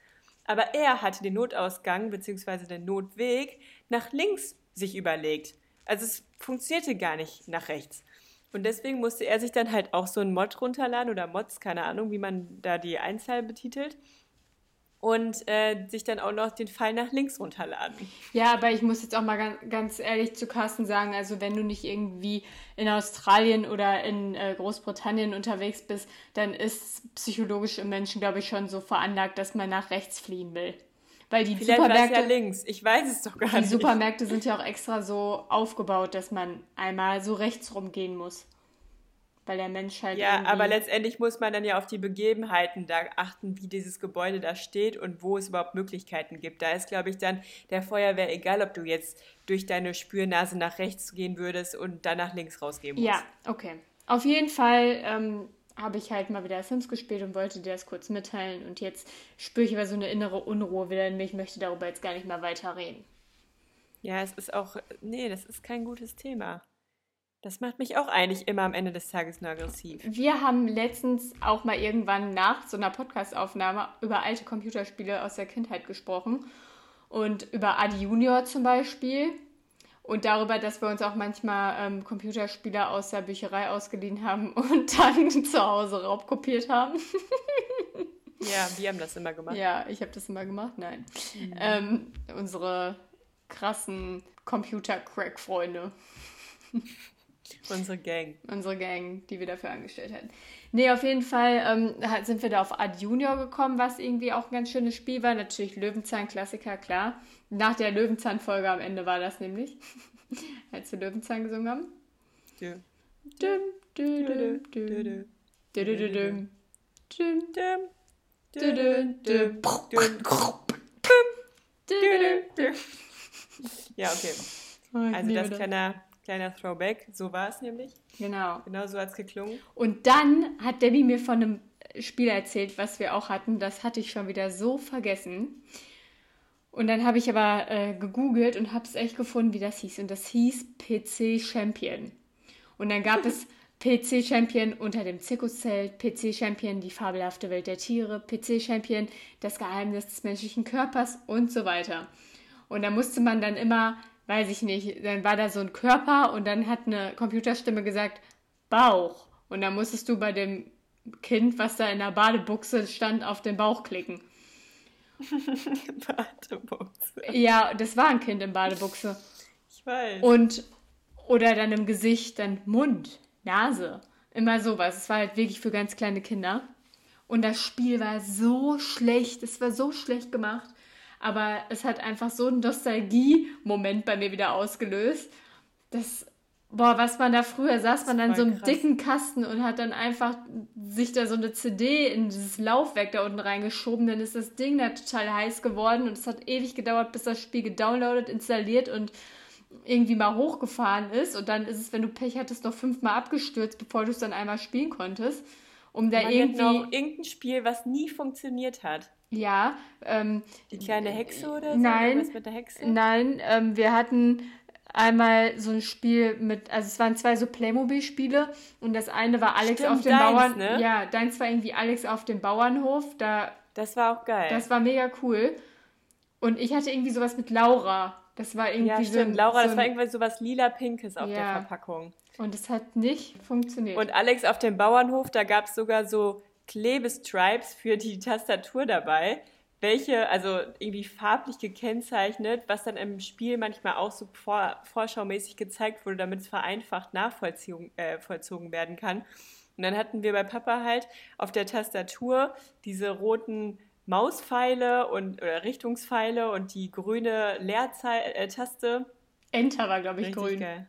Aber er hatte den Notausgang bzw. den Notweg nach links sich überlegt. Also es funktionierte gar nicht nach rechts. Und deswegen musste er sich dann halt auch so einen Mod runterladen oder Mods, keine Ahnung, wie man da die Einzahl betitelt. Und äh, sich dann auch noch den Pfeil nach links runterladen. Ja, aber ich muss jetzt auch mal ganz, ganz ehrlich zu Carsten sagen, also wenn du nicht irgendwie in Australien oder in äh, Großbritannien unterwegs bist, dann ist psychologisch im Menschen, glaube ich, schon so veranlagt, dass man nach rechts fliehen will. Weil die Vielleicht Supermärkte, ja links. Ich weiß es doch gar die nicht. Supermärkte sind ja auch extra so aufgebaut, dass man einmal so rechts rumgehen muss. Weil der Mensch halt Ja, aber letztendlich muss man dann ja auf die Begebenheiten da achten, wie dieses Gebäude da steht und wo es überhaupt Möglichkeiten gibt. Da ist, glaube ich, dann der Feuerwehr egal, ob du jetzt durch deine Spürnase nach rechts gehen würdest und dann nach links rausgehen musst. Ja, okay. Auf jeden Fall ähm, habe ich halt mal wieder Sims gespielt und wollte dir das kurz mitteilen. Und jetzt spüre ich aber so eine innere Unruhe wieder in mir. Ich möchte darüber jetzt gar nicht mehr weiter reden. Ja, es ist auch, nee, das ist kein gutes Thema. Das macht mich auch eigentlich immer am Ende des Tages nur aggressiv. Wir haben letztens auch mal irgendwann nach so einer Podcast-Aufnahme über alte Computerspiele aus der Kindheit gesprochen. Und über Adi Junior zum Beispiel. Und darüber, dass wir uns auch manchmal ähm, Computerspiele aus der Bücherei ausgeliehen haben und dann zu Hause raubkopiert haben. Ja, wir haben das immer gemacht. Ja, ich habe das immer gemacht. Nein. Ähm, unsere krassen Computer-Crack-Freunde. Unsere Gang. Unsere Gang, die wir dafür angestellt hatten. Nee, auf jeden Fall ähm, sind wir da auf Ad Junior gekommen, was irgendwie auch ein ganz schönes Spiel war. Natürlich Löwenzahn-Klassiker, klar. Nach der Löwenzahn-Folge am Ende war das nämlich, als wir Löwenzahn gesungen haben. Düm, düm. Düm, düm, düm. Ja, okay. Also das kleiner, kleiner Throwback. So war es nämlich. Genau. Genau so hat es geklungen. Und dann hat Debbie mir von einem Spiel erzählt, was wir auch hatten. Das hatte ich schon wieder so vergessen. Und dann habe ich aber äh, gegoogelt und habe es echt gefunden, wie das hieß. Und das hieß PC Champion. Und dann gab es PC Champion unter dem Zirkuszelt, PC Champion die fabelhafte Welt der Tiere, PC Champion das Geheimnis des menschlichen Körpers und so weiter. Und da musste man dann immer, weiß ich nicht, dann war da so ein Körper und dann hat eine Computerstimme gesagt, Bauch. Und dann musstest du bei dem Kind, was da in der Badebuchse stand, auf den Bauch klicken. Badebuchse. Ja, das war ein Kind in Badebuchse. Ich weiß. Und, oder dann im Gesicht, dann Mund, Nase. Immer sowas. Es war halt wirklich für ganz kleine Kinder. Und das Spiel war so schlecht. Es war so schlecht gemacht. Aber es hat einfach so einen Nostalgie-Moment bei mir wieder ausgelöst. Das, Boah, was man da früher saß, man an voll so einem krass. dicken Kasten und hat dann einfach sich da so eine CD in dieses Laufwerk da unten reingeschoben. Dann ist das Ding da total heiß geworden und es hat ewig gedauert, bis das Spiel gedownloadet, installiert und irgendwie mal hochgefahren ist. Und dann ist es, wenn du Pech hattest, noch fünfmal abgestürzt, bevor du es dann einmal spielen konntest. Um da Man irgendwie. noch irgendein Spiel, was nie funktioniert hat. Ja, ähm, Die kleine Hexe oder so? Nein. Irgendwas mit der Hexe? Nein, ähm, wir hatten einmal so ein Spiel mit, also es waren zwei so Playmobil-Spiele und das eine war Alex Stimmt, auf dem deins, Bauern. ne? Ja, deins war irgendwie Alex auf dem Bauernhof. Da, Das war auch geil. das war mega cool. Und ich hatte irgendwie sowas mit Laura. Das war irgendwie ja, so stimmt. ein, Laura, so das war irgendwie so was lila-pinkes auf der Ja. Verpackung. Und es hat nicht funktioniert. Und Alex auf dem Bauernhof, da gab es sogar so Klebestripes für die Tastatur dabei, welche, also irgendwie farblich gekennzeichnet, was dann im Spiel manchmal auch so vor, vorschaumäßig gezeigt wurde, damit es vereinfacht nachvollzogen äh, vollzogen werden kann. Und dann hatten wir bei Papa halt auf der Tastatur diese roten Mauspfeile und oder Richtungspfeile und die grüne Leertaste. Enter war, glaube ich, Richtig grün. geil.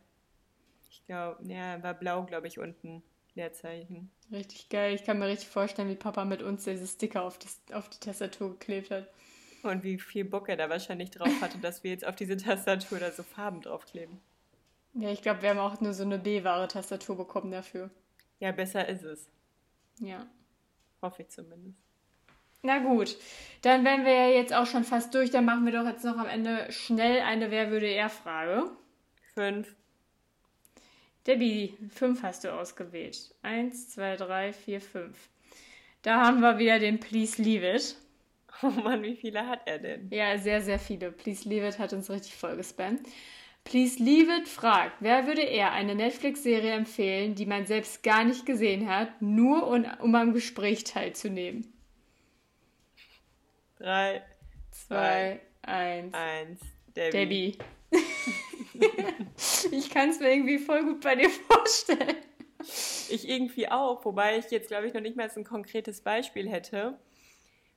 Glaube, ja, war blau, glaube ich, unten. Leerzeichen. Richtig geil. Ich kann mir richtig vorstellen, wie Papa mit uns diese Sticker auf die, auf die Tastatur geklebt hat. Und wie viel Bock er da wahrscheinlich drauf hatte, dass wir jetzt auf diese Tastatur da so Farben draufkleben. Ja, ich glaube, wir haben auch nur so eine B-Ware-Tastatur bekommen dafür. Ja, besser ist es. Ja. Hoffe ich zumindest. Na gut, dann wären wir ja jetzt auch schon fast durch. Dann machen wir doch jetzt noch am Ende schnell eine Wer würde er Frage. Fünf. Debbie, fünf hast du ausgewählt. Eins, zwei, drei, vier, fünf. Da haben wir wieder den Please Leave It. Oh Mann, wie viele hat er denn? Ja, sehr, sehr viele. Please Leave It hat uns richtig voll gespammt. Please Leave It fragt, wer würde er eine Netflix-Serie empfehlen, die man selbst gar nicht gesehen hat, nur um, am Gespräch teilzunehmen? Drei, Zwei, eins. eins. Debbie. Debbie. Ich kann es mir irgendwie voll gut bei dir vorstellen. Ich irgendwie auch, wobei ich jetzt, glaube ich, noch nicht mal ein konkretes Beispiel hätte.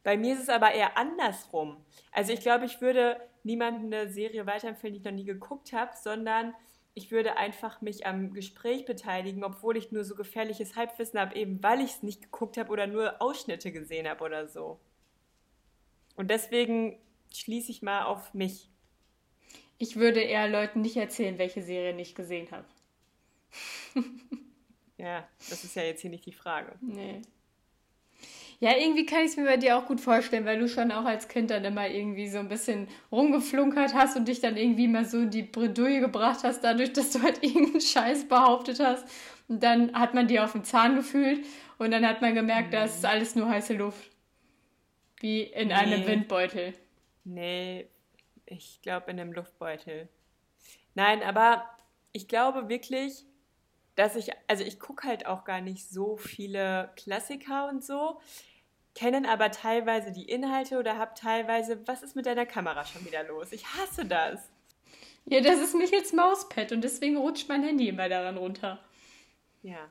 Bei mir ist es aber eher andersrum. Also ich glaube, ich würde niemandem eine Serie weiterempfehlen, die ich noch nie geguckt habe, sondern ich würde einfach mich am Gespräch beteiligen, obwohl ich nur so gefährliches Halbwissen habe, eben weil ich es nicht geguckt habe oder nur Ausschnitte gesehen habe oder so. Und deswegen schließe ich mal auf mich. Ich würde eher Leuten nicht erzählen, welche Serie ich gesehen habe. Ja, das ist ja jetzt hier nicht die Frage. Nee. Ja, irgendwie kann ich es mir bei dir auch gut vorstellen, weil du schon auch als Kind dann immer irgendwie so ein bisschen rumgeflunkert hast und dich dann irgendwie mal so in die Bredouille gebracht hast, dadurch, dass du halt irgendeinen Scheiß behauptet hast. Und dann hat man dir auf den Zahn gefühlt und dann hat man gemerkt, das ist alles nur heiße Luft. Wie in einem Nee. Windbeutel. Nee, ich glaube in einem Luftbeutel. Nein, aber ich glaube wirklich, dass ich, also ich gucke halt auch gar nicht so viele Klassiker und so, kennen aber teilweise die Inhalte oder habe teilweise, was ist mit deiner Kamera schon wieder los? Ich hasse das. Ja, das ist Michels Mauspad und deswegen rutscht mein Handy immer daran runter. Ja,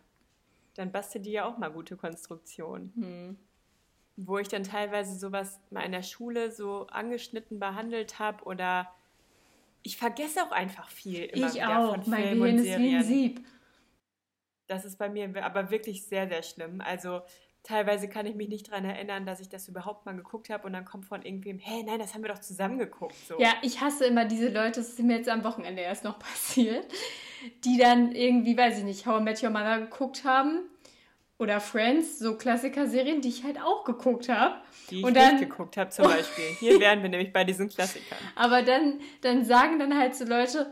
dann bastel die ja auch mal gute Konstruktionen. Hm. Wo ich dann teilweise sowas mal in der Schule so angeschnitten behandelt habe oder ich vergesse auch einfach viel immer Ich auch. von Mein Gehirn ist wie ein. Sieb. Das ist bei mir aber wirklich sehr, sehr schlimm. Also teilweise kann ich mich nicht daran erinnern, dass ich das überhaupt mal geguckt habe und dann kommt von irgendwem, hey, nein, das haben wir doch zusammen geguckt. So. Ja, ich hasse immer diese Leute, das ist mir jetzt am Wochenende erst noch passiert, die dann irgendwie, weiß ich nicht, How I Met Your Mother geguckt haben oder Friends, so Klassiker-Serien, die ich halt auch geguckt habe. Die ich und dann, nicht geguckt habe zum Beispiel. Hier wären wir nämlich bei diesen Klassikern. aber dann, dann sagen dann halt so Leute,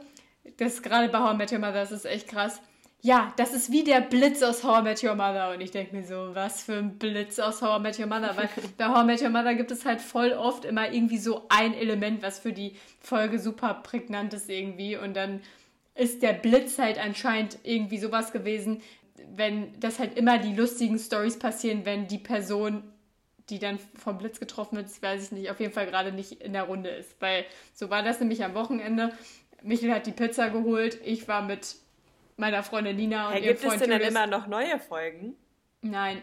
das ist gerade bei How I Met Your Mother, das ist echt krass. Ja, das ist wie der Blitz aus How I Met Your Mother. Und ich denke mir so, was für ein Blitz aus How I Met Your Mother. Weil bei How I Met Your Mother gibt es halt voll oft immer irgendwie so ein Element, was für die Folge super prägnant ist irgendwie. Und dann ist der Blitz halt anscheinend irgendwie sowas gewesen, wenn das halt immer die lustigen Stories passieren, wenn die Person, die dann vom Blitz getroffen wird, weiß ich nicht, auf jeden Fall gerade nicht in der Runde ist. Weil so war das nämlich am Wochenende. Michael hat die Pizza geholt, ich war mit meiner Freundin Nina und Hey, ihrem gibt es Freund denn dann Julius. immer noch neue Folgen? Nein,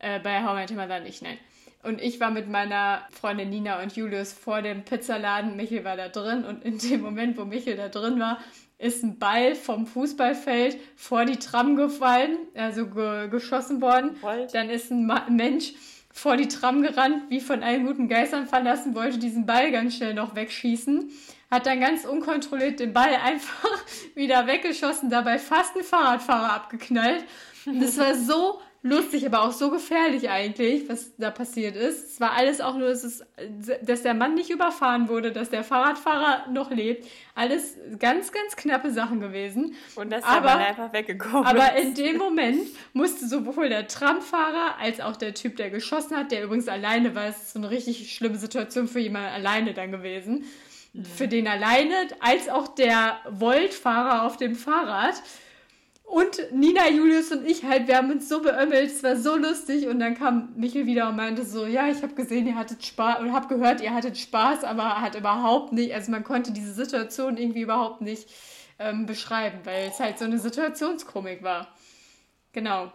äh, bei How I Met Your Mother nicht, nein. Und ich war mit meiner Freundin Nina und Julius vor dem Pizzaladen. Michael war da drin und in dem Moment, wo Michael da drin war, ist ein Ball vom Fußballfeld vor die Tram gefallen, also ge geschossen worden. Volt. Dann ist ein Ma Mensch vor die Tram gerannt, wie von allen guten Geistern verlassen, wollte diesen Ball ganz schnell noch wegschießen, hat dann ganz unkontrolliert den Ball einfach wieder weggeschossen, dabei fast einen Fahrradfahrer abgeknallt. Und das war so lustig, aber auch so gefährlich eigentlich, was da passiert ist. Es war alles auch nur, dass, es, dass der Mann nicht überfahren wurde, dass der Fahrradfahrer noch lebt. Alles ganz, ganz knappe Sachen gewesen. Und dass Aber- der Mann einfach weggekommen Aber in dem Moment musste sowohl der Tramfahrer als auch der Typ, der geschossen hat, der übrigens alleine war, es ist so eine richtig schlimme Situation für jemanden alleine dann gewesen. Für den alleine, als auch der Voltfahrer auf dem Fahrrad. Und Nina, Julius und ich halt, wir haben uns so beömmelt, es war so lustig. Und dann kam Michel wieder und meinte so, ja, ich habe gesehen, ihr hattet Spaß und habe gehört, ihr hattet Spaß, aber hat überhaupt nicht, also man konnte diese Situation irgendwie überhaupt nicht ähm, beschreiben, weil es halt so eine Situationskomik war. Genau.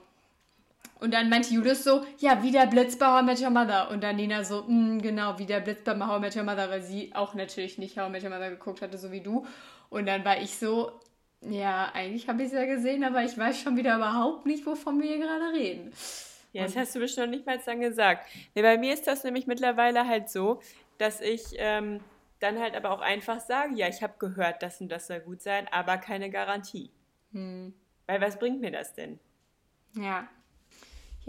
Und dann meinte Julius so, ja, wie der Blitz bei How I Met Your Mother. Und dann Nina so, "Mm, genau, wie der Blitz bei How I Met Your Mother, weil sie auch natürlich nicht How I Met Your Mother geguckt hatte, so wie du. Und dann war ich so, ja, eigentlich habe ich es ja gesehen, aber ich weiß schon wieder überhaupt nicht, wovon wir hier gerade reden. Ja, das hast du bestimmt noch nicht mal dann gesagt. Nee, bei mir ist das nämlich mittlerweile halt so, dass ich ähm, dann halt aber auch einfach sage, ja, ich habe gehört, das und das soll gut sein, aber keine Garantie. Hm. Weil was bringt mir das denn? Ja.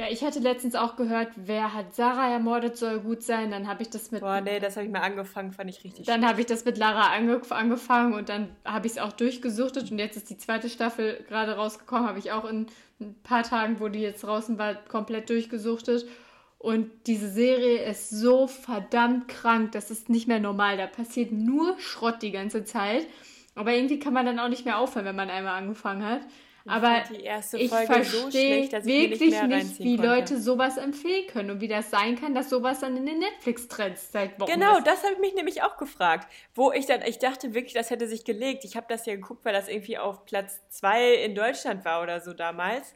Ja, ich hatte letztens auch gehört, wer hat Sarah ermordet, soll gut sein. Dann habe ich das mit Boah, nee, das habe ich mal angefangen, fand ich richtig Dann habe ich das mit Lara ange angefangen und dann habe ich es auch durchgesuchtet und jetzt ist die zweite Staffel gerade rausgekommen, habe ich auch in ein paar Tagen, wo die jetzt draußen war, komplett durchgesuchtet. Und diese Serie ist so verdammt krank, das ist nicht mehr normal. Da passiert nur Schrott die ganze Zeit. Aber irgendwie kann man dann auch nicht mehr aufhören, wenn man einmal angefangen hat. Aber fand die erste ich Folge so verstehe schlecht, dass ich nicht wirklich nicht, reinziehen wie konnte. Leute sowas empfehlen können und wie das sein kann, dass sowas dann in den Netflix-Trends seit Wochen Genau, ist. das habe ich mich nämlich auch gefragt. Wo ich dann, ich dachte wirklich, das hätte sich gelegt. Ich habe das ja geguckt, weil das irgendwie auf Platz zwei in Deutschland war oder so damals.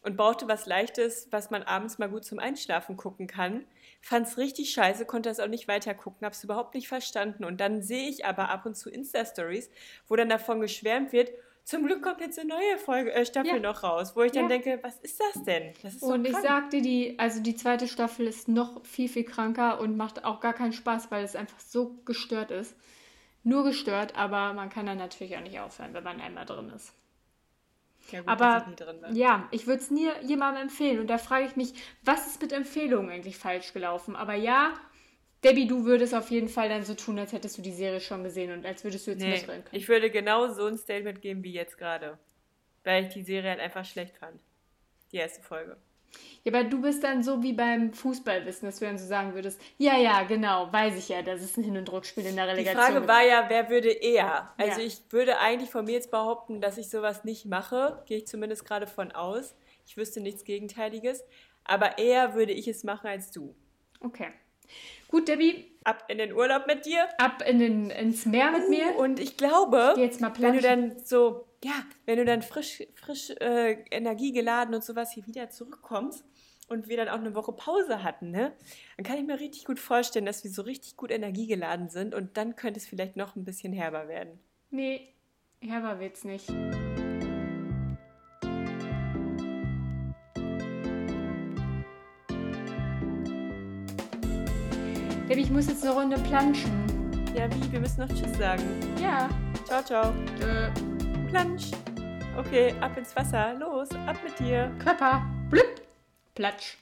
Und brauchte was Leichtes, was man abends mal gut zum Einschlafen gucken kann. Fand's richtig scheiße, konnte das auch nicht weiter gucken, hab's überhaupt nicht verstanden. Und dann sehe ich aber ab und zu Insta-Stories, wo dann davon geschwärmt wird, zum Glück kommt jetzt eine neue Folge, äh, Staffel Ja. noch raus, wo ich dann Ja. denke, was ist das denn? Das ist so Und ich krank. sagte, die, also die zweite Staffel ist noch viel, viel kranker und macht auch gar keinen Spaß, weil es einfach so gestört ist. Nur gestört, aber man kann dann natürlich auch nicht aufhören, wenn man einmal drin ist. ja, gut, Aber ich ja, ich würde es nie jemandem empfehlen. Und da frage ich mich, was ist mit Empfehlungen eigentlich falsch gelaufen? Aber ja, Debbie, du würdest auf jeden Fall dann so tun, als hättest du die Serie schon gesehen und als würdest du jetzt Nee, mitreden können. ich würde genau so ein Statement geben wie jetzt gerade. Weil ich die Serie halt einfach schlecht fand. Die erste Folge. Ja, aber du bist dann so wie beim Fußballwissen, dass du dann so sagen würdest, ja, ja, genau, weiß ich ja, das ist ein Hin- und Rückspiel in der Die Relegation. Frage war ja, wer würde eher? Also Ja. ich würde eigentlich von mir jetzt behaupten, dass ich sowas nicht mache. Gehe ich zumindest gerade von aus. Ich wüsste nichts Gegenteiliges. Aber eher würde ich es machen als du. Okay. Gut, Debbie, Ab in den Urlaub mit dir. ab in den, ins Meer mit mir. Und ich glaube, mal wenn du dann so, ja, wenn du dann frisch, frisch äh, energiegeladen und sowas hier wieder zurückkommst und wir dann auch eine Woche Pause hatten, ne, dann kann ich mir richtig gut vorstellen, dass wir so richtig gut energiegeladen sind und dann könnte es vielleicht noch ein bisschen herber werden. Nee, herber wird's nicht. Ich muss jetzt eine Runde planschen. Ja, wie? Wir müssen noch Tschüss sagen. Ja. Ciao, ciao. Äh, Plansch. Okay, ab ins Wasser. Los, ab mit dir. Körper. Blüpp. Platsch.